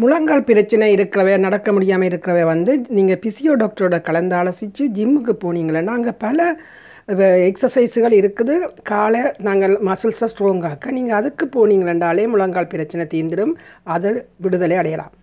முழங்கால் பிரச்சனை இருக்கிறவ நடக்க முடியாமல் இருக்கிறவ வந்து நீங்கள் பிசியோ டாக்டரோட கலந்து ஆலோசித்து ஜிம்முக்கு போனீங்களன்னா அங்கே பல எக்ஸசைஸுகள் இருக்குது. காலை நாங்கள் மசில்ஸை ஸ்ட்ராங்காக்க நீங்கள் அதுக்கு போனீங்களென்றாலே முழங்கால் பிரச்சனை தீர்ந்துடும். அது விடுதலை அடையலாம்.